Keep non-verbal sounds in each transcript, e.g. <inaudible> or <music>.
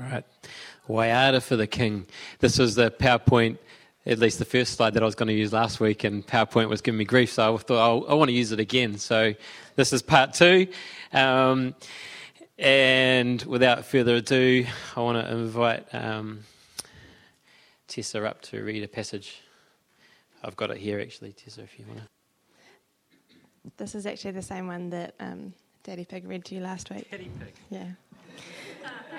Right. Waiata for the King. This was the PowerPoint, at least the first slide that I was going to use last week, and PowerPoint was giving me grief, so I thought I'll, i want to use it again. So this is part two. Um, and without further ado, I want to invite um, Tessa up to read a passage. I've got it here actually, Tessa, if you want to. This is actually the same one that um, Daddy Pig read to you last week. Daddy Pig. Yeah.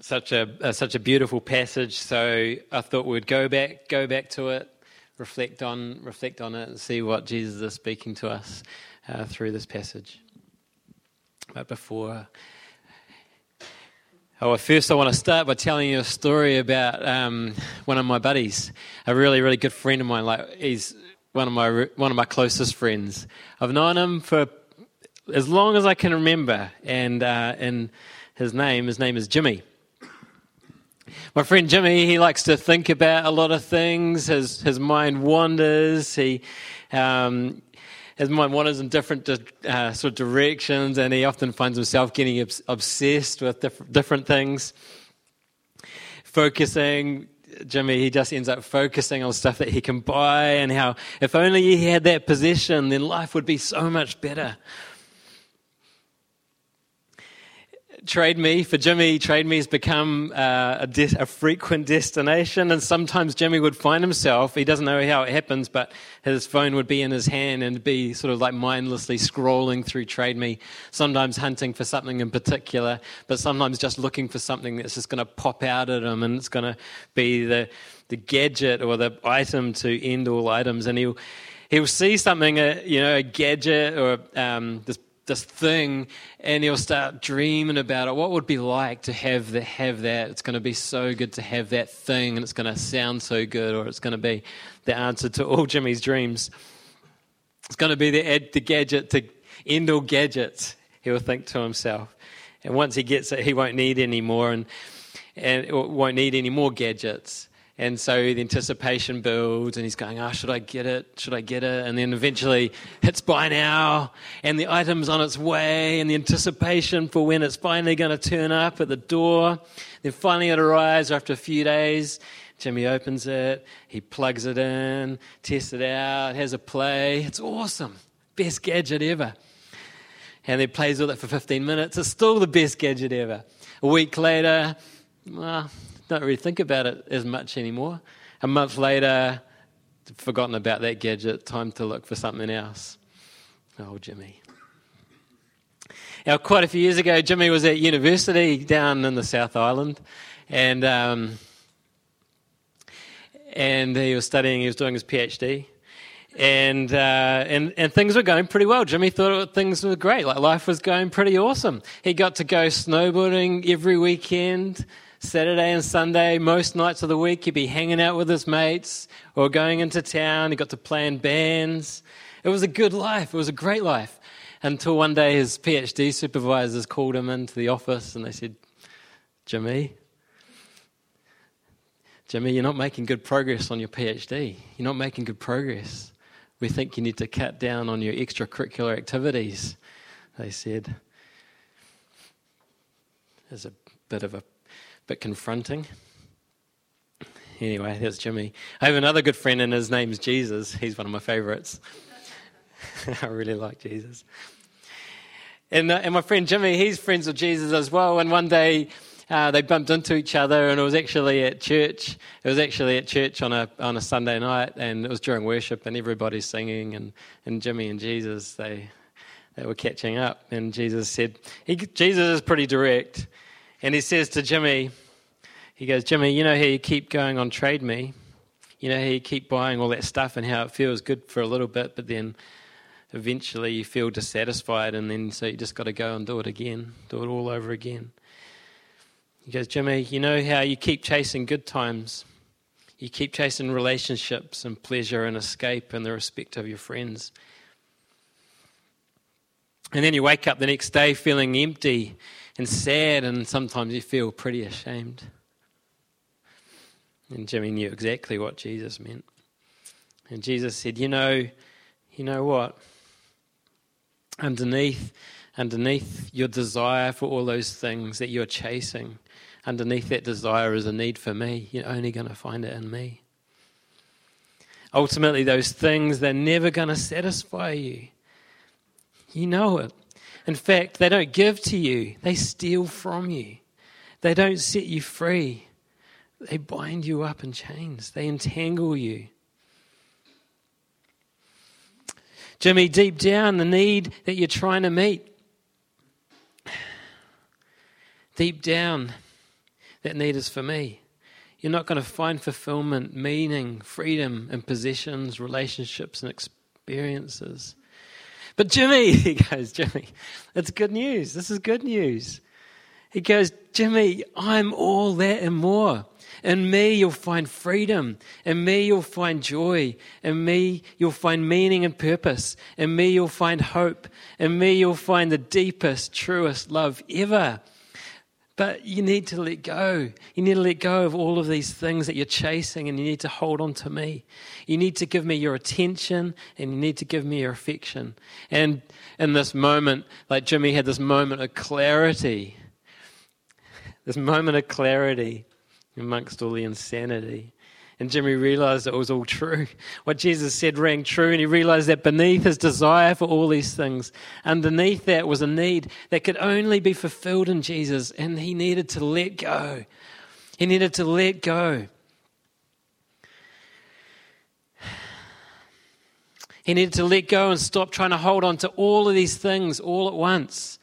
Such a uh, such a beautiful passage. So I thought we'd go back go back to it, reflect on reflect on it, and see what Jesus is speaking to us uh, through this passage. But before. Oh, first, I want to start by telling you a story about um, one of my buddies, a really, really good friend of mine. Like he's one of my one of my closest friends. I've known him for as long as I can remember, and uh, and his name his name is Jimmy. My friend Jimmy, he likes to think about a lot of things. His, his mind wanders. He, um, his mind wanders in different uh, sort of directions, and he often finds himself getting obs- obsessed with diff- different things. Focusing, Jimmy, he just ends up focusing on stuff that he can buy, and how if only he had that possession, then life would be so much better. Trade Me, for Jimmy, Trade Me has become uh, a, de- a, frequent destination. And sometimes Jimmy would find himself, he doesn't know how it happens, but his phone would be in his hand and be sort of like mindlessly scrolling through Trade Me, sometimes hunting for something in particular, but sometimes just looking for something that's just going to pop out at him and it's going to be the, the gadget or the item to end all items. And he'll, he'll see something, uh, you know, a gadget or um, this this thing and he'll start dreaming about it. What would it be like to have, the, have that? It's going to be so good to have that thing and it's going to sound so good or it's going to be the answer to all Jimmy's dreams. It's going to be the, the gadget to end all gadgets, he'll think to himself. And once he gets it, he won't need any more and, and won't need any more gadgets. And so the anticipation builds, and he's going, Oh, should I get it? Should I get it? And then eventually it's buy now, and the item's on its way, and the anticipation for when it's finally going to turn up at the door. Then finally it arrives after a few days. Jimmy opens it, he plugs it in, tests it out, has a play. It's awesome. Best gadget ever. And he plays with it for 15 minutes. It's still the best gadget ever. A week later, well, don't really think about it as much anymore. A month later, forgotten about that gadget, time to look for something else. Oh, Jimmy. Now, quite a few years ago, Jimmy was at university down in the South Island, and um, and he was studying. He was doing his PhD, and uh, and and things were going pretty well. Jimmy thought things were great. Like life was going pretty awesome. He got to go snowboarding every weekend. Saturday and Sunday, most nights of the week, he'd be hanging out with his mates or going into town. He got to play in bands. It was a good life. It was a great life. Until one day his PhD supervisors called him into the office and they said, Jimmy, Jimmy, you're not making good progress on your PhD. You're not making good progress. We think you need to cut down on your extracurricular activities, they said. There's a bit of a bit confronting. Anyway, that's Jimmy. I have another good friend, and his name's Jesus. He's one of my favorites. <laughs> I really like Jesus. And, uh, and my friend Jimmy, he's friends with Jesus as well. And one day uh, they bumped into each other, and it was actually at church. It was actually at church on a on a Sunday night, and it was during worship, and everybody's singing, and, and Jimmy and Jesus they they were catching up, and Jesus said, he, Jesus is pretty direct, and he says to Jimmy, he goes, Jimmy, you know how you keep going on Trade Me, you know how you keep buying all that stuff, and how it feels good for a little bit, but then eventually you feel dissatisfied, and then so you just got to go and do it again, do it all over again. He goes, Jimmy, you know how you keep chasing good times. You keep chasing relationships and pleasure and escape and the respect of your friends. And then you wake up the next day feeling empty and sad, and sometimes you feel pretty ashamed. And Jimmy knew exactly what Jesus meant. And Jesus said, You know, you know what? Underneath, underneath your desire for all those things that you're chasing, underneath that desire is a need for me. You're only going to find it in me. Ultimately, those things, they're never going to satisfy you. You know it. In fact, they don't give to you, they steal from you. They don't set you free. They bind you up in chains, they entangle you. Jimmy, deep down, the need that you're trying to meet, deep down, that need is for me. You're not going to find fulfillment, meaning, freedom in possessions, relationships, and experiences. But Jimmy, <laughs> he goes, Jimmy, that's good news. This is good news. He goes, Jimmy, I'm all that and more. In me, you'll find freedom. In me, you'll find joy. In me, you'll find meaning and purpose. In me, you'll find hope. In me, you'll find the deepest, truest love ever. But you need to let go. You need to let go of all of these things that you're chasing and you need to hold on to me. You need to give me your attention and you need to give me your affection. And in this moment, like Jimmy had this moment of clarity, this moment of clarity amongst all the insanity. And Jimmy realized it was all true. <laughs> What Jesus said rang true, and he realized that beneath his desire for all these things, underneath that was a need that could only be fulfilled in Jesus, and he needed to let go. He needed to let go. <sighs> He needed to let go and stop trying to hold on to all of these things all at once.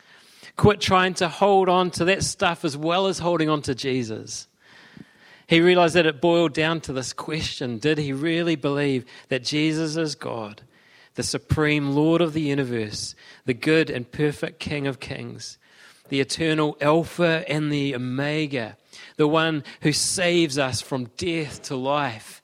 Quit trying to hold on to that stuff as well as holding on to Jesus. He realized that it boiled down to this question Did he really believe that Jesus is God, the supreme Lord of the universe, the good and perfect King of kings, the eternal Alpha and the Omega, the one who saves us from death to life?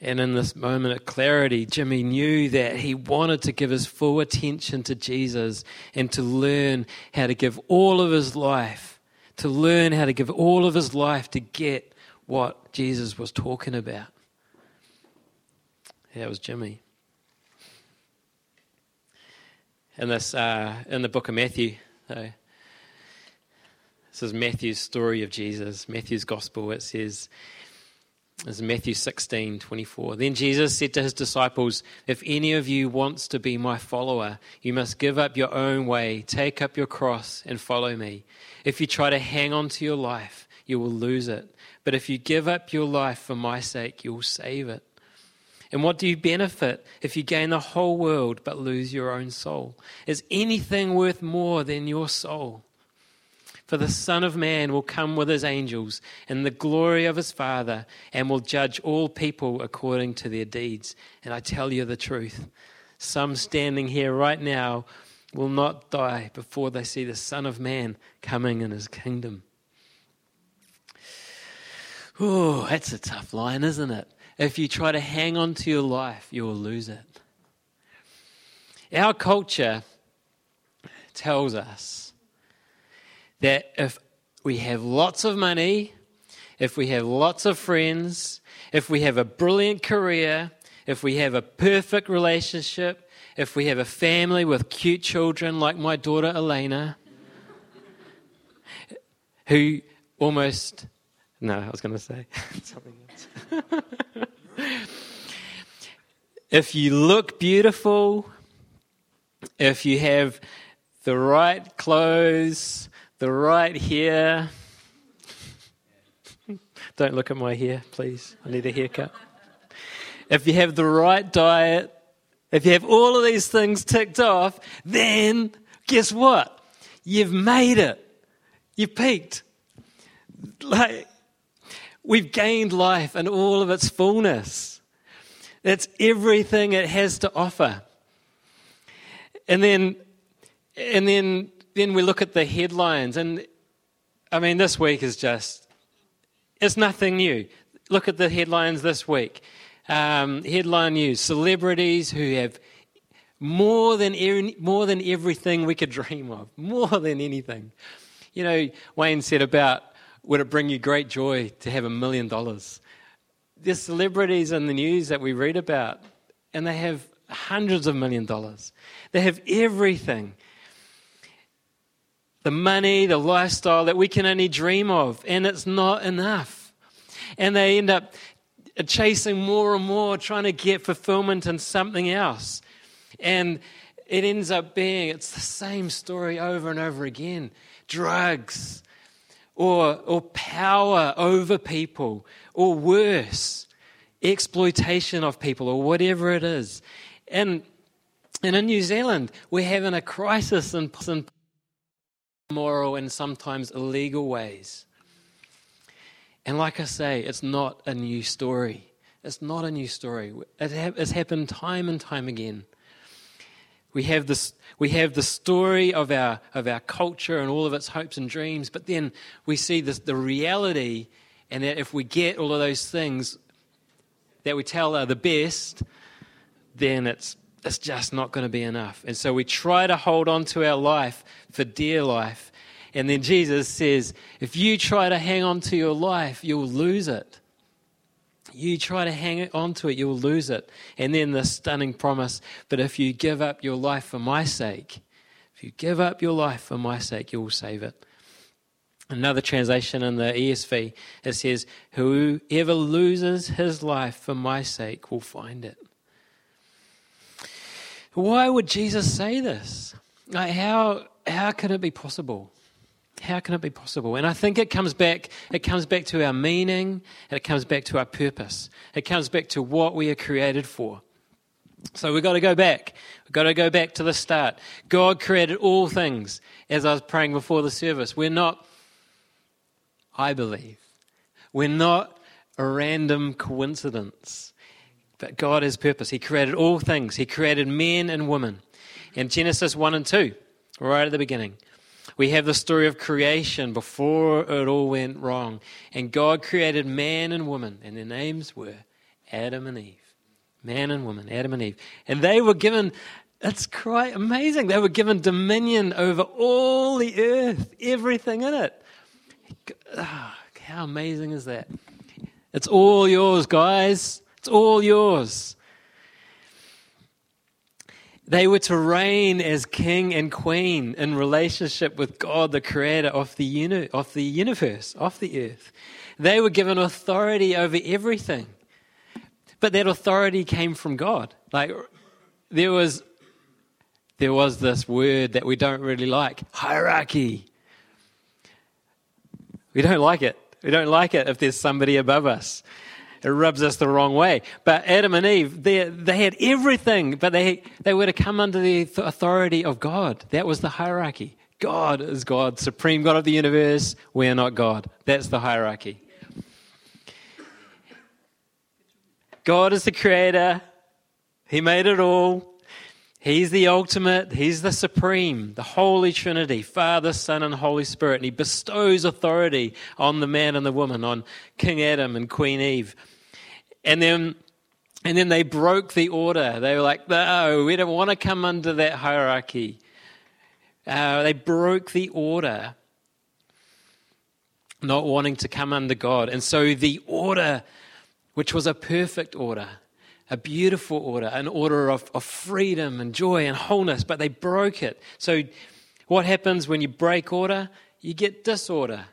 And in this moment of clarity, Jimmy knew that he wanted to give his full attention to Jesus and to learn how to give all of his life to learn how to give all of his life to get what Jesus was talking about. It was Jimmy. In this, uh, in the book of Matthew, this is Matthew's story of Jesus, Matthew's gospel. It says, is Matthew 16, 24. Then Jesus said to his disciples, If any of you wants to be my follower, you must give up your own way, take up your cross, and follow me. If you try to hang on to your life, you will lose it. But if you give up your life for my sake, you will save it. And what do you benefit if you gain the whole world but lose your own soul? Is anything worth more than your soul? For the Son of Man will come with his angels in the glory of his Father and will judge all people according to their deeds. And I tell you the truth some standing here right now will not die before they see the Son of Man coming in his kingdom. Oh, that's a tough line, isn't it? If you try to hang on to your life, you will lose it. Our culture tells us that if we have lots of money, if we have lots of friends, if we have a brilliant career, if we have a perfect relationship, if we have a family with cute children like my daughter Elena, who almost, no, I was going to say <laughs> something else. if you look beautiful, if you have the right clothes, the right hair, don't look at my hair, please. I need a haircut. If you have the right diet, if you have all of these things ticked off, then guess what? You've made it. You've peaked. Like, we've gained life and all of its fullness. That's everything it has to offer. And then, and then, then we look at the headlines, and I mean, this week is just, it's nothing new. Look at the headlines this week. Um, headline news celebrities who have more than, more than everything we could <laughs> dream of, more than anything. You know, Wayne said about would it bring you great joy to have a million dollars? There's celebrities in the news that we read about, and they have hundreds of million dollars. They have everything the money, the lifestyle that we can only dream of, and it's not enough. And they end up chasing more and more, trying to get fulfillment in something else. And it ends up being, it's the same story over and over again drugs, or, or power over people, or worse, exploitation of people, or whatever it is. And, and in New Zealand, we're having a crisis in, in moral and sometimes illegal ways. And like I say, it's not a new story. It's not a new story. It ha- it's happened time and time again. We have this we have the story of our of our culture and all of its hopes and dreams, but then we see this, the reality, and that if we get all of those things that we tell are the best, then it's it's just not going to be enough. And so we try to hold on to our life for dear life. And then Jesus says, if you try to hang on to your life, you'll lose it you try to hang on to it, you'll lose it. And then the stunning promise but if you give up your life for my sake, if you give up your life for my sake, you'll save it. Another translation in the ESV, it says, Whoever loses his life for my sake will find it. Why would Jesus say this? Like how, how could it be possible? How can it be possible? And I think it comes back, it comes back to our meaning, and it comes back to our purpose. It comes back to what we are created for. So we've got to go back. We've got to go back to the start. God created all things, as I was praying before the service. We're not, I believe, we're not a random coincidence. But God has purpose. He created all things. He created men and women. In Genesis 1 and 2, right at the beginning. We have the story of creation before it all went wrong. And God created man and woman, and their names were Adam and Eve. Man and woman, Adam and Eve. And they were given, it's quite amazing, they were given dominion over all the earth, everything in it. Oh, how amazing is that? It's all yours, guys. It's all yours. They were to reign as king and queen in relationship with God, the creator of the, uni- of the universe, of the earth. They were given authority over everything. But that authority came from God. Like, there was, there was this word that we don't really like hierarchy. We don't like it. We don't like it if there's somebody above us it rubs us the wrong way. But Adam and Eve, they, they had everything, but they, they were to come under the authority of God. That was the hierarchy. God is God, supreme God of the universe. We are not God. That's the hierarchy. God is the creator. He made it all. He's the ultimate, He's the supreme, the Holy Trinity, Father, Son, and Holy Spirit. And He bestows authority on the man and the woman, on King Adam and Queen Eve. And then, and then they broke the order. They were like, no, we don't want to come under that hierarchy. Uh, they broke the order, not wanting to come under God. And so the order, which was a perfect order, a beautiful order, an order of, of freedom and joy and wholeness, but they broke it. So, what happens when you break order? You get disorder.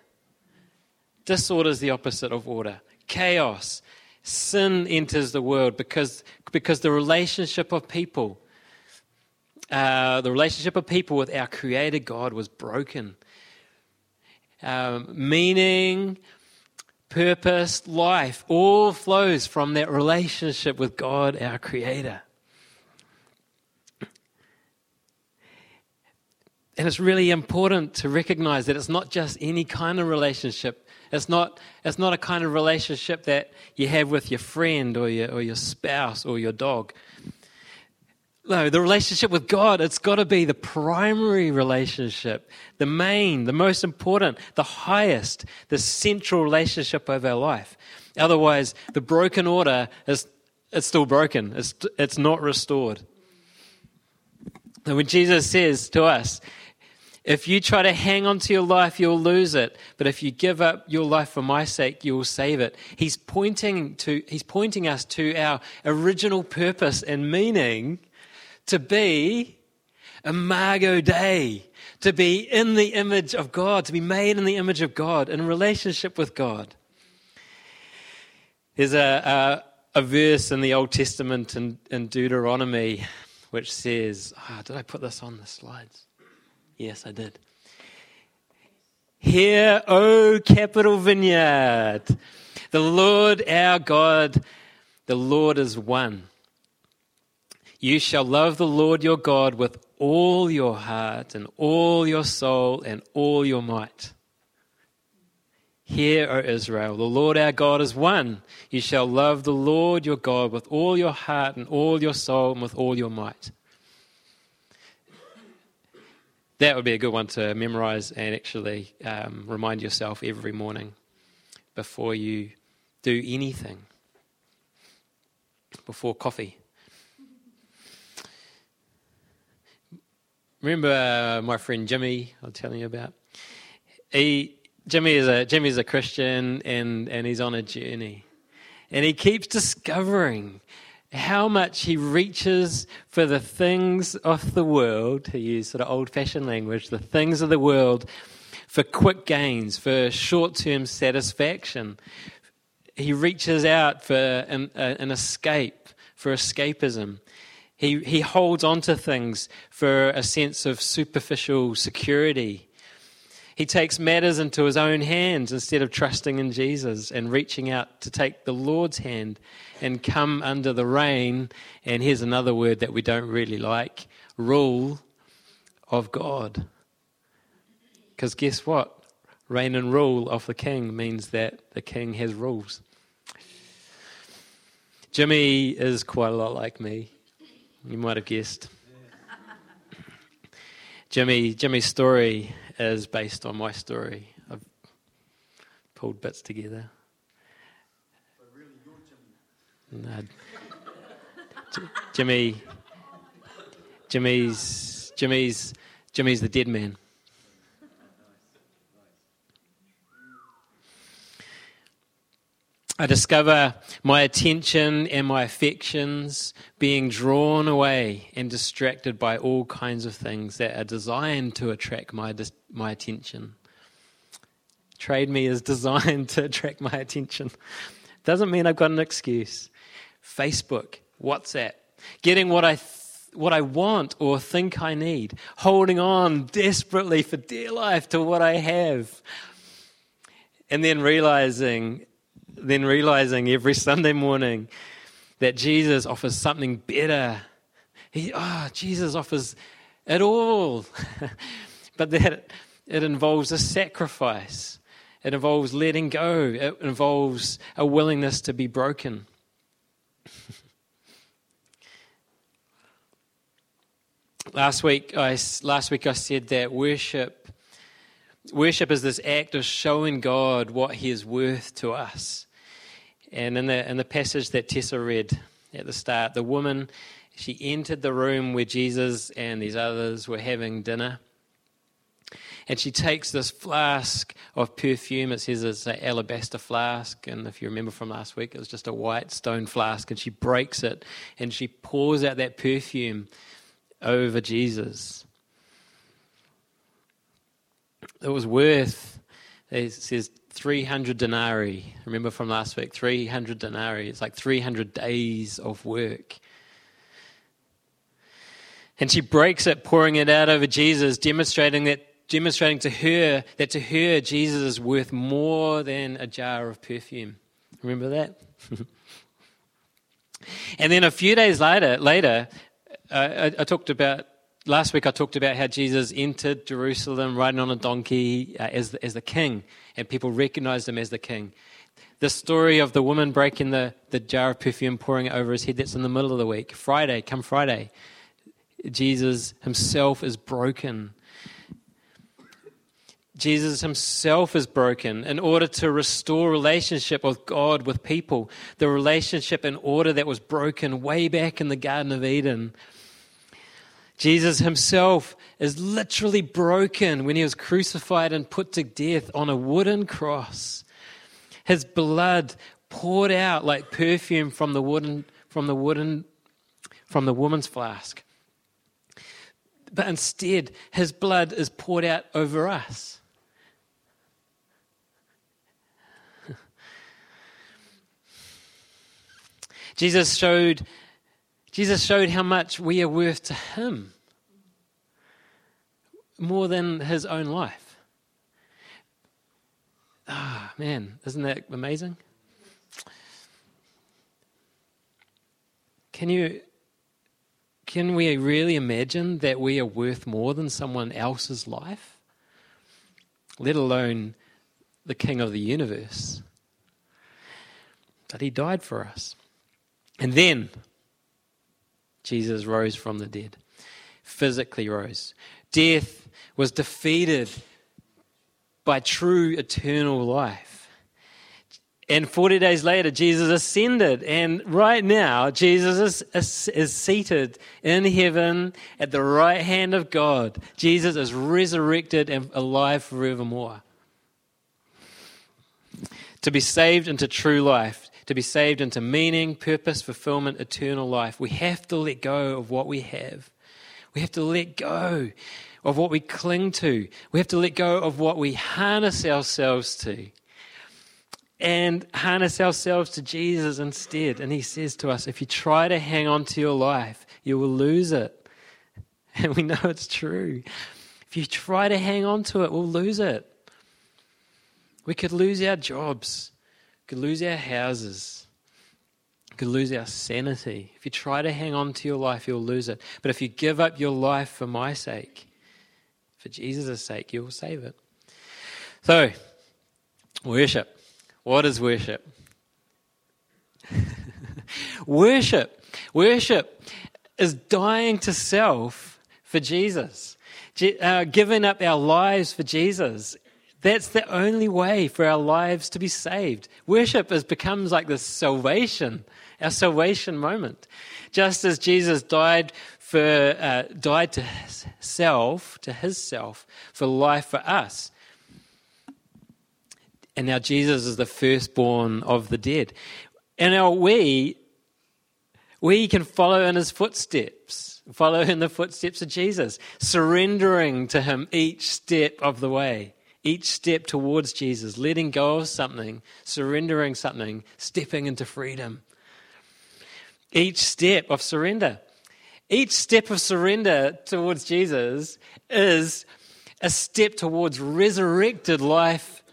Disorder is the opposite of order. Chaos. Sin enters the world because, because the relationship of people uh, the relationship of people with our Creator God was broken. Um, meaning, purpose, life, all flows from that relationship with God, our Creator. And it's really important to recognize that it's not just any kind of relationship. It's not, it's not a kind of relationship that you have with your friend or your, or your spouse or your dog. No, the relationship with God, it's got to be the primary relationship, the main, the most important, the highest, the central relationship of our life. Otherwise, the broken order is it's still broken. It's, it's not restored. And when Jesus says to us, if you try to hang on to your life, you'll lose it. But if you give up your life for my sake, you'll save it. He's pointing to, he's pointing us to our original purpose and meaning to be imago Dei, to be in the image of God, to be made in the image of God, in relationship with God. There's a, a, a verse in the Old Testament in, in Deuteronomy which says, oh, did I put this on the slides? Yes, I did. Hear, O Capital Vineyard, the Lord our God, the Lord is one. You shall love the Lord your God with all your heart and all your soul and all your might. Hear, O Israel, the Lord our God is one. You shall love the Lord your God with all your heart and all your soul and with all your might. That would be a good one to memorize and actually um, remind yourself every morning before you do anything, before coffee. Remember uh, my friend Jimmy, I was telling you about? He, Jimmy is a Jimmy is a Christian and, and he's on a journey. And he keeps discovering how much he reaches for the things of the world, to use sort of old fashioned language, the things of the world for quick gains, for short term satisfaction. He reaches out for an, an, escape, for escapism. He, he holds on to things for a sense of superficial security. He takes matters into his own hands instead of trusting in Jesus and reaching out to take the Lord's hand and come under the reign, and here's another word that we don't really like rule of God. Because guess what? Reign and rule of the king means that the king has rules. Jimmy is quite a lot like me. You might have guessed. Jimmy, Jimmy's story is based on my story. I've pulled bits together. No. Jimmy, Jimmy Jimmy's, Jimmy's, Jimmy's the dead man. I discover my attention and my affections being drawn away and distracted by all kinds of things that are designed to attract my, my attention. Trade me is <laughs> designed to attract my attention. Doesn't mean I've got an excuse. Facebook, WhatsApp, getting what I, th- what I want or think I need, holding on desperately for dear life to what I have, and then realizing, then realizing every <laughs> Sunday morning that Jesus offers something better. He, oh, Jesus offers it all, <laughs> but that it involves a sacrifice. It involves letting go. It involves a willingness to be broken. <laughs> last week, I, last week I said that worship, worship is this act of showing God what He is worth to us. And in the, in the passage that Tessa read at the start, the woman, she entered the room where Jesus and these others were having dinner. And she takes this flask of perfume. It says it's an alabaster flask. And if you remember from last week, it was just a white stone flask. And she breaks it and she pours out that perfume over Jesus. It was worth, it says 300 denarii. Remember from last week? 300 denarii. It's like 300 days of work. And she breaks it, pouring it out over Jesus, demonstrating that demonstrating to her that to her Jesus is worth more than a jar of perfume. Remember that? <laughs> and then a few days later, later, uh, I, I, talked about last week. I talked about how Jesus entered Jerusalem riding on a donkey uh, as the, as the king, and people recognized him as the king. The story of the woman breaking the, the jar of perfume, pouring it over his head, that's in the middle of the week. Friday, come Friday, Jesus himself is broken Jesus himself is broken in order to restore relationship with God, with people. The relationship in order that was broken way back in the Garden of Eden. Jesus himself is literally broken when he was crucified and put to death on a wooden cross. His blood poured out like perfume from the wooden from the wooden from the woman's flask. But instead, his blood is poured out over us. <laughs> Jesus showed, Jesus showed how much we are worth to him more than his own life. Ah, man, isn't that amazing? Can you can we really imagine that we are worth more than someone else's life? Let alone the king of the universe. But he died for us. And then Jesus rose from the dead, physically rose. Death was defeated by true eternal life. And 40 days later, Jesus ascended. And right now, Jesus is, is, seated in heaven at the right hand of God. Jesus is resurrected and alive forevermore. To be saved into true life, to be saved into meaning, purpose, fulfillment, eternal life, we have to let go of what we have. We have to let go of what we cling to. We have to let go of what we harness ourselves to and harness ourselves to Jesus instead. And he says to us, if you try to hang on to your life, you will lose it. <laughs> And we know it's true. If you try to hang on to it, we'll lose it. We could lose our jobs could lose our houses, could lose our sanity. If you try to hang on to your life, you'll lose it. But if you give up your life for my sake, for Jesus' sake, you will save it. So, worship. What is worship? <laughs> worship. Worship is dying to self for Jesus, uh, giving up our lives for Jesus. That's the only way for our lives to be saved. Worship is, becomes like this salvation, our salvation moment. Just as Jesus died for uh, died to self, to his self, for life for us. And now Jesus is the firstborn of the dead. And now we we can follow in his footsteps, follow in the footsteps of Jesus, surrendering to him each step of the way each step towards Jesus, letting go of something, surrendering something, stepping into freedom. Each step of surrender. Each step of surrender towards Jesus is a step towards resurrected life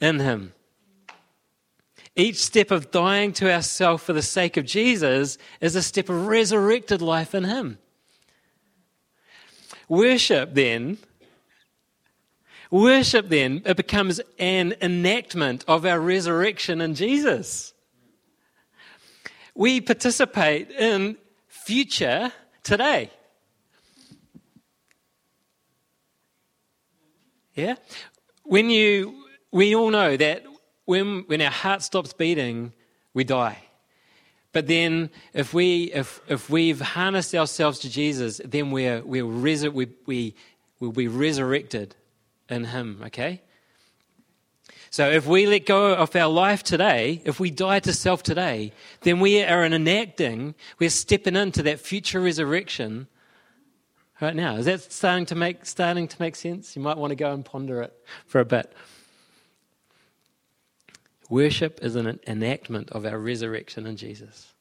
in Him. Each step of dying to ourselves for the sake of Jesus is a step of resurrected life in Him. Worship, then, Worship, then, it becomes an enactment of our resurrection in Jesus. We participate in future today. Yeah? When you, we all know that when, when our heart stops beating, we die. But then, if we if if we've harnessed ourselves to Jesus, then we're we're resur- we we will be resurrected in Him, okay? So if we let go of our life today, if we die to self today, then we are enacting, we're stepping into that future resurrection right now. Is that starting to make starting to make sense? You might want to go and ponder it for a bit. Worship is an enactment of our resurrection in Jesus.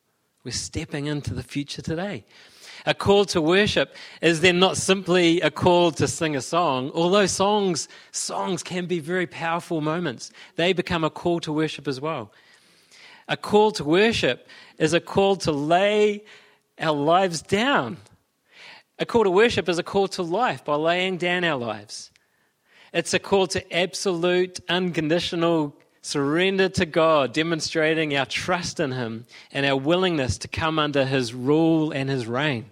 We're stepping into the future today. A call to worship is then not simply a call to sing a song, although songs, songs can be very powerful moments. They become a call to worship as well. A call to worship is a call to lay our lives down. A call to worship is a call to life by laying down our lives. It's a call to absolute, unconditional surrender to God, demonstrating our trust in Him and our willingness to come under His rule and His reign.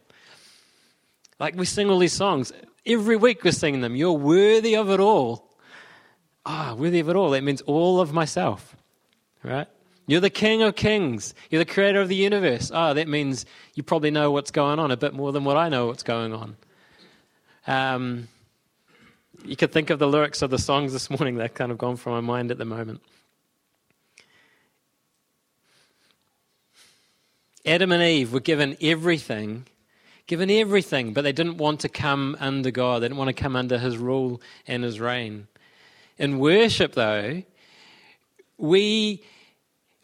Like we sing all these songs, every week we're singing them. You're worthy of it all. Ah, worthy of it all. That means all of myself, right? You're the King of Kings. You're the creator of the universe. Ah, that means you probably know what's going on a bit more than what I know what's going on. Um, you could think of the lyrics of the songs this morning. They've kind of gone from my mind at the moment. Adam and Eve were given everything, given everything, but they didn't want to come under God. They didn't want to come under His rule and His reign. In worship, though, we,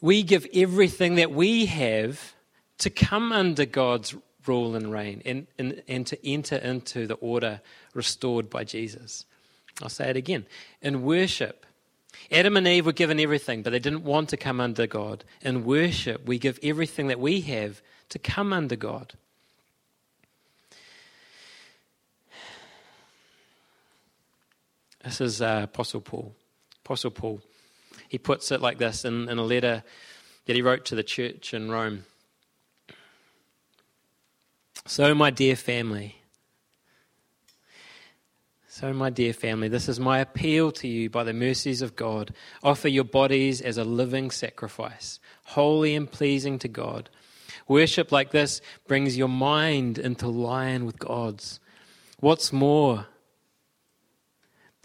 we give everything that we have to come under God's rule and reign and, and, and to enter into the order restored by Jesus. I'll say it again. In worship, Adam and Eve were given everything, but they didn't want to come under God. In worship, we give everything that we have to come under God. This is uh, Apostle Paul. Apostle Paul. He puts it like this in, in a letter that he wrote to the church in Rome. So, my dear family, so, my dear family, this is my appeal to you by the mercies of God. Offer your bodies as a living sacrifice, holy and pleasing to God. Worship like this brings your mind into line with God's. What's more,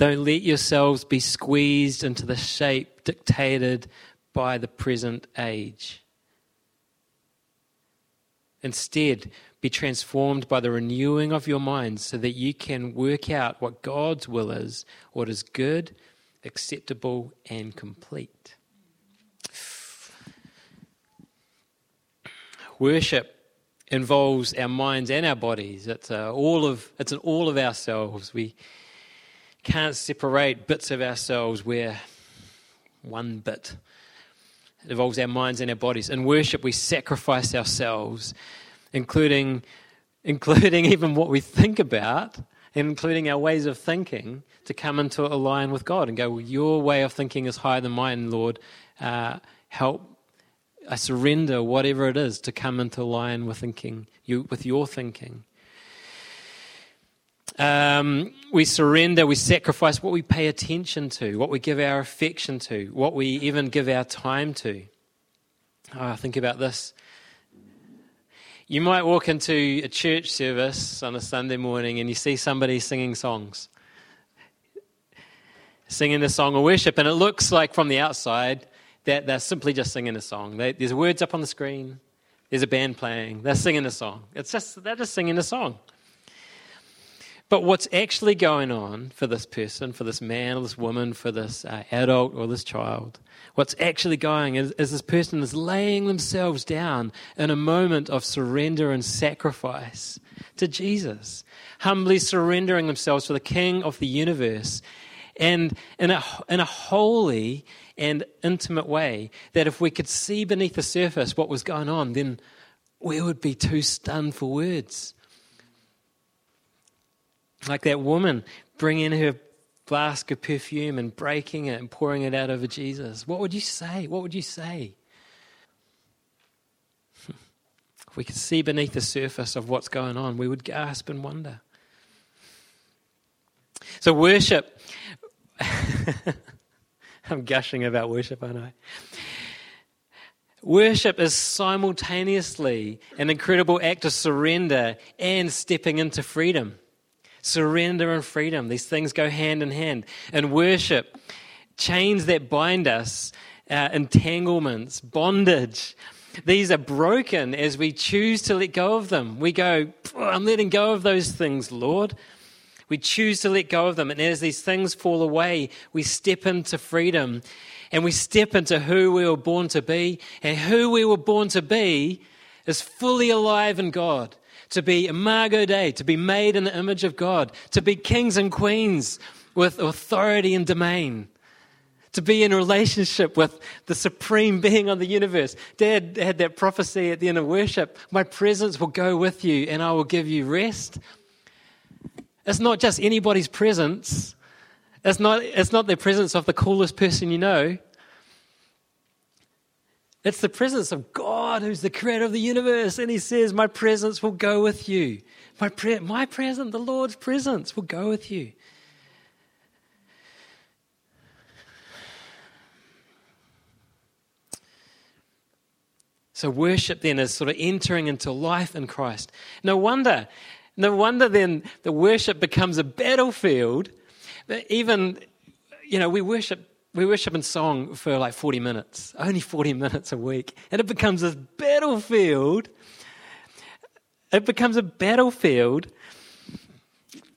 don't let yourselves be squeezed into the shape dictated by the present age. Instead, be transformed by the renewing of your mind so that you can work out what God's will is, what is good, acceptable, and complete. Worship involves our minds and our bodies. It's uh, all of it's an all of ourselves. We can't separate bits of ourselves. We're one bit. It involves our minds and our bodies. In worship, we sacrifice ourselves including, <laughs> including even what we think about, including our ways of thinking, to come into a line with God and go, well, Your way of thinking is higher than mine, Lord. Uh, help. I surrender whatever it is to come into line with thinking, you, with your thinking. Um, we surrender, we sacrifice what we pay attention to, what we give our affection to, what we even give our time to. Oh, think about this. You might walk into a church service on a Sunday morning and you see somebody singing songs, singing a song of worship, and it looks like from the outside that they're simply just singing a song. They, there's words up on the screen, there's a band playing, they're singing a song. It's just, they're just singing a song. But what's actually going on for this person, for this man or this woman, for this uh, adult or this child, what's actually going is, is this person is laying themselves down in a moment of surrender and sacrifice to Jesus, humbly surrendering themselves to the King of the universe, and in a, in a holy and intimate way that if we could see beneath the surface what was going on, then we would be too stunned for words. Like that woman bringing her flask of perfume and breaking it and pouring it out over Jesus. What would you say? What would you say? If <laughs> we could see beneath the surface of what's going on, we would gasp and wonder. So, worship. <laughs> I'm gushing about worship, aren't I? Worship is simultaneously an incredible act of surrender and stepping into freedom. Surrender and freedom, these things go hand in hand. And worship, chains that bind us, uh, entanglements, bondage, these are broken as we choose to let go of them. We go, I'm letting go of those things, Lord. We choose to let go of them. And as these things fall away, we step into freedom and we step into who we were born to be. And who we were born to be is fully alive in God to be Imago Dei, to be made in the image of God, to be kings and queens with authority and domain, to be in relationship with the supreme being of the universe. Dad had that prophecy at the end of worship My presence will go with you and I will give you rest. It's not just anybody's presence, it's not, it's not the presence of the coolest person you know. It's the presence of God who's the creator of the universe. And he says, My presence will go with you. My, pre- my presence, the Lord's presence, will go with you. So, worship then is sort of entering into life in Christ. No wonder, no wonder then the worship becomes a battlefield. Even, you know, we worship, we worship in song for like 40 minutes, only 40 minutes a week, and it becomes this battlefield. It becomes a battlefield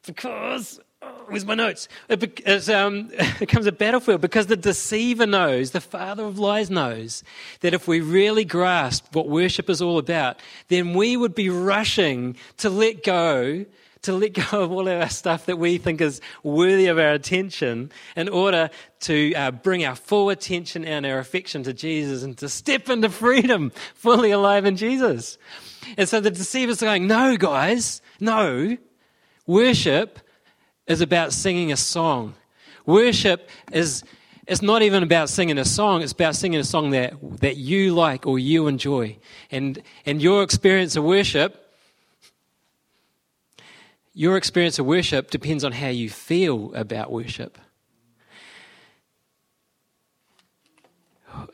because where's my notes? It, um, <laughs> it becomes a battlefield because the deceiver knows, the father of lies knows, that if we really grasp what worship is all about, then we would be rushing to let go, to let go of all of our stuff that we think is worthy of our attention in order to uh, bring our full attention and our affection to Jesus and to step into freedom fully alive in Jesus. And so the deceiver's are going, no, guys, no. Worship is about singing a song. Worship is it's not even about singing a song, it's about singing a song that, that you like or you enjoy. And, and your experience of worship, your experience of worship depends on how you feel about worship.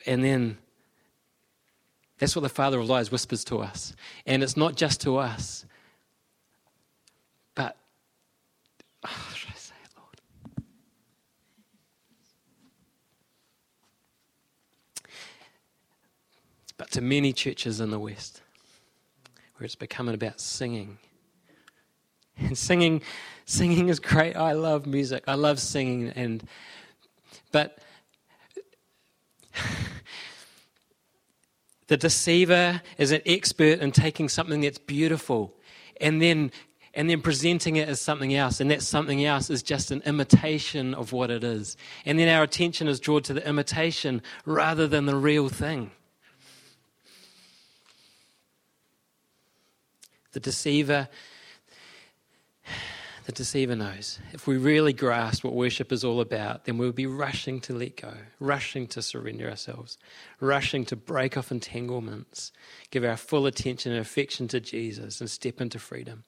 And then that's what the Father of Lies whispers to us. And it's not just to us, Oh, should I say it, Lord? But to many churches in the West, where it's becoming about singing. And <laughs> singing, singing is great. I love music. I love singing, and but <laughs> the deceiver is an expert in taking something that's beautiful and then and then presenting it as something else, and that something else is just an imitation of what it is. And then our attention is drawn to the imitation rather than the real thing. The deceiver the deceiver knows. If we really grasp what worship is all about, then we'll be rushing to let go, rushing to surrender ourselves, rushing to break off entanglements, give our full attention and affection to Jesus, and step into freedom.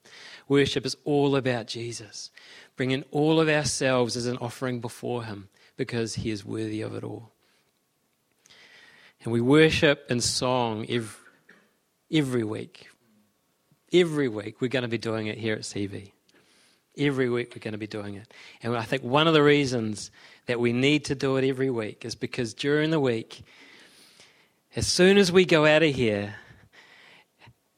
Worship is all about Jesus, bringing all of ourselves as an offering before Him because He is worthy of it all. And we worship in song every, every week. Every week, we're going to be doing it here at CV. Every week we're going to be doing it. And I think one of the reasons that we need to do it every week is because during the week, as soon as we go out of here,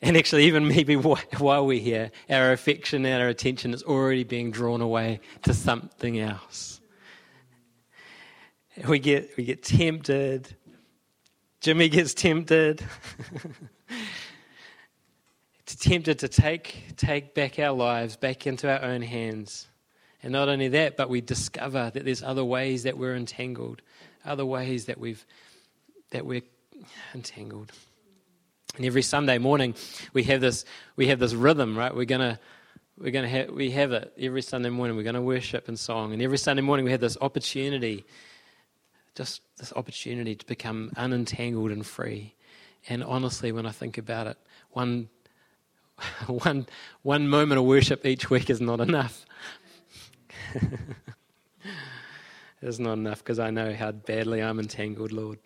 and actually, even <laughs> maybe while we're here, our affection and our attention is already being drawn away to something else. We get, we get tempted. Jimmy gets tempted. <laughs> tempted to take, take back our lives back into our own hands. And not only that, but we discover that there's other ways that we're entangled, other ways that we've that we're entangled. And every Sunday morning we have this we have this rhythm, right? We're gonna we're gonna have we have it every Sunday morning. We're gonna worship and song, and every Sunday morning we have this opportunity, just this opportunity to become unentangled and free. And honestly, when I think about it, one <laughs> one, one moment of worship each week is not enough. <laughs> it's not enough because I know how badly I'm entangled, Lord.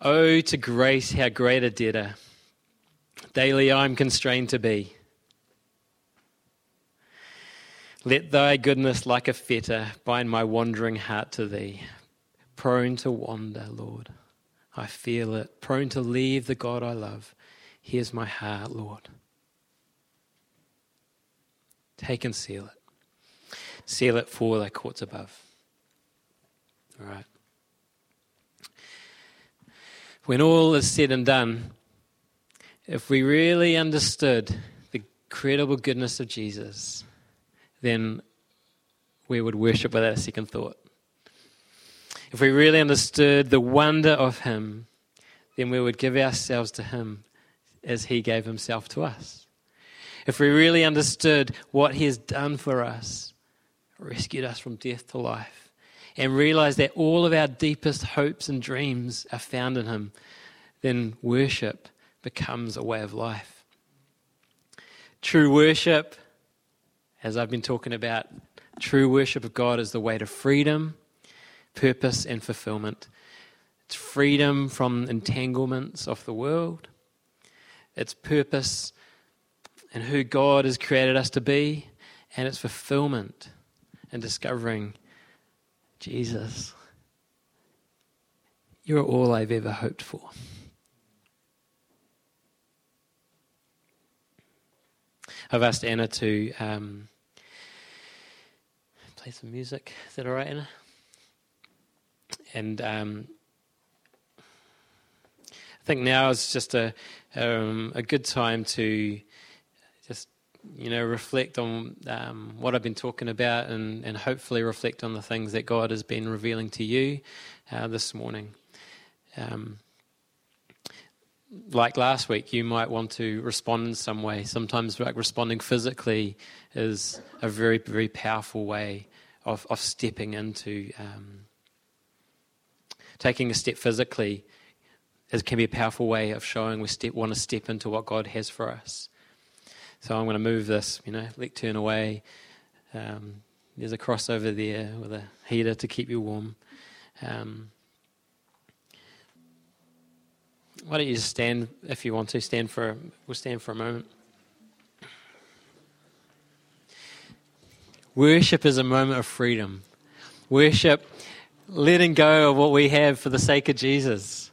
Oh, to grace, how great a debtor daily I'm constrained to be. Let thy goodness, like a fetter, bind my wandering heart to thee, prone to wander, Lord. I feel it, prone to leave the God I love. Here's my heart, Lord. Take and seal it. Seal it for thy courts above. All right. When all is said and done, If we really understood the incredible goodness of Jesus, then we would worship without a second thought. If we really understood the wonder of Him, then we would give ourselves to Him as He gave Himself to us. If we really understood what He has done for us, rescued us from death to life, and realized that all of our deepest hopes and dreams are found in Him, then worship becomes a way of life. True worship, as I've been talking about, true worship of God is the way to freedom, purpose, and fulfillment. It's freedom from entanglements of the world. It's purpose and who God has created us to be, and it's fulfillment and discovering Jesus. You're all I've ever hoped for. I've asked Anna to um, play some music. Is that all right, Anna? And um, I think now is just a um, a good time to just you know reflect on um, what I've been talking about, and, and hopefully reflect on the things that God has been revealing to you uh, this morning. Um, like last week, you might want to respond in some way. Sometimes, like responding physically is a very, very powerful way of, of stepping into. Um, taking a step physically it can be a powerful way of showing we step, want to step into what God has for us. So I'm going to move this, you know, lectern away. Um, there's a cross over there with a heater to keep you warm. Um, why don't you just stand if you want to? Stand for we'll stand for a moment. Worship is a moment of freedom. Worship, letting go of what we have for the sake of Jesus.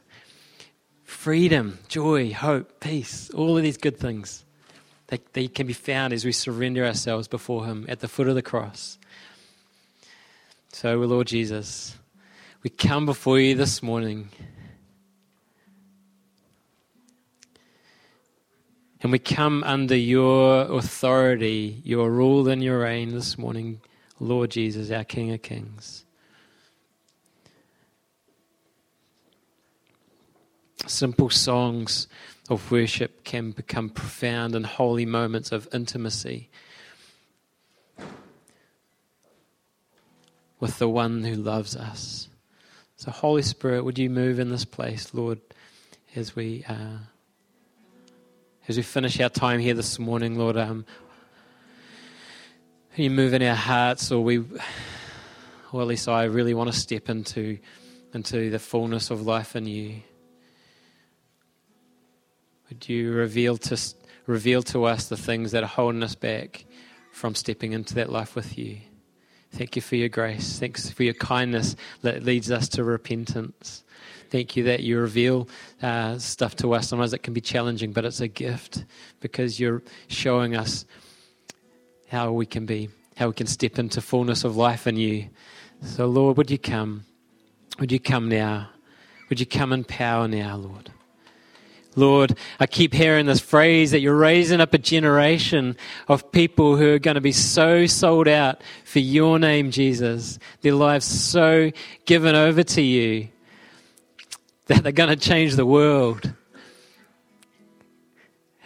Freedom, joy, hope, peace, all of these good things. They, they can be found as we surrender ourselves before Him at the foot of the cross. So, Lord Jesus, we come before you this morning. And we come under your authority, your rule and your reign this morning, Lord Jesus, our King of Kings. Simple songs of worship can become profound and holy moments of intimacy with the one who loves us. So, Holy Spirit, would you move in this place, Lord, as we. Uh, as we finish our time here this morning, Lord, um, you move in our hearts, or we, or at least I really want to step into, into the fullness of life in you. Would you reveal to, reveal to us the things that are holding us back from stepping into that life with you? Thank you for your grace. Thanks for your kindness that leads us to repentance. Thank you that you reveal uh, stuff to us. Sometimes it can be challenging, but it's a gift because you're showing us how we can be, how we can step into fullness of life in you. So, Lord, would you come? Would you come now? Would you come in power now, Lord? Lord, I keep hearing this phrase that you're raising up a generation of people who are going to be so sold out for your name, Jesus. Their lives so given over to you that they're going to change the world.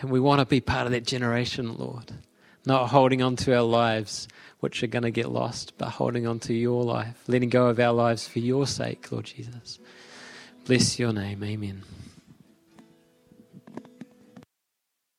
And we want to be part of that generation, Lord. Not holding on to our lives, which are going to get lost, but holding on to your life, letting go of our lives for your sake, Lord Jesus. Bless your name. Amen.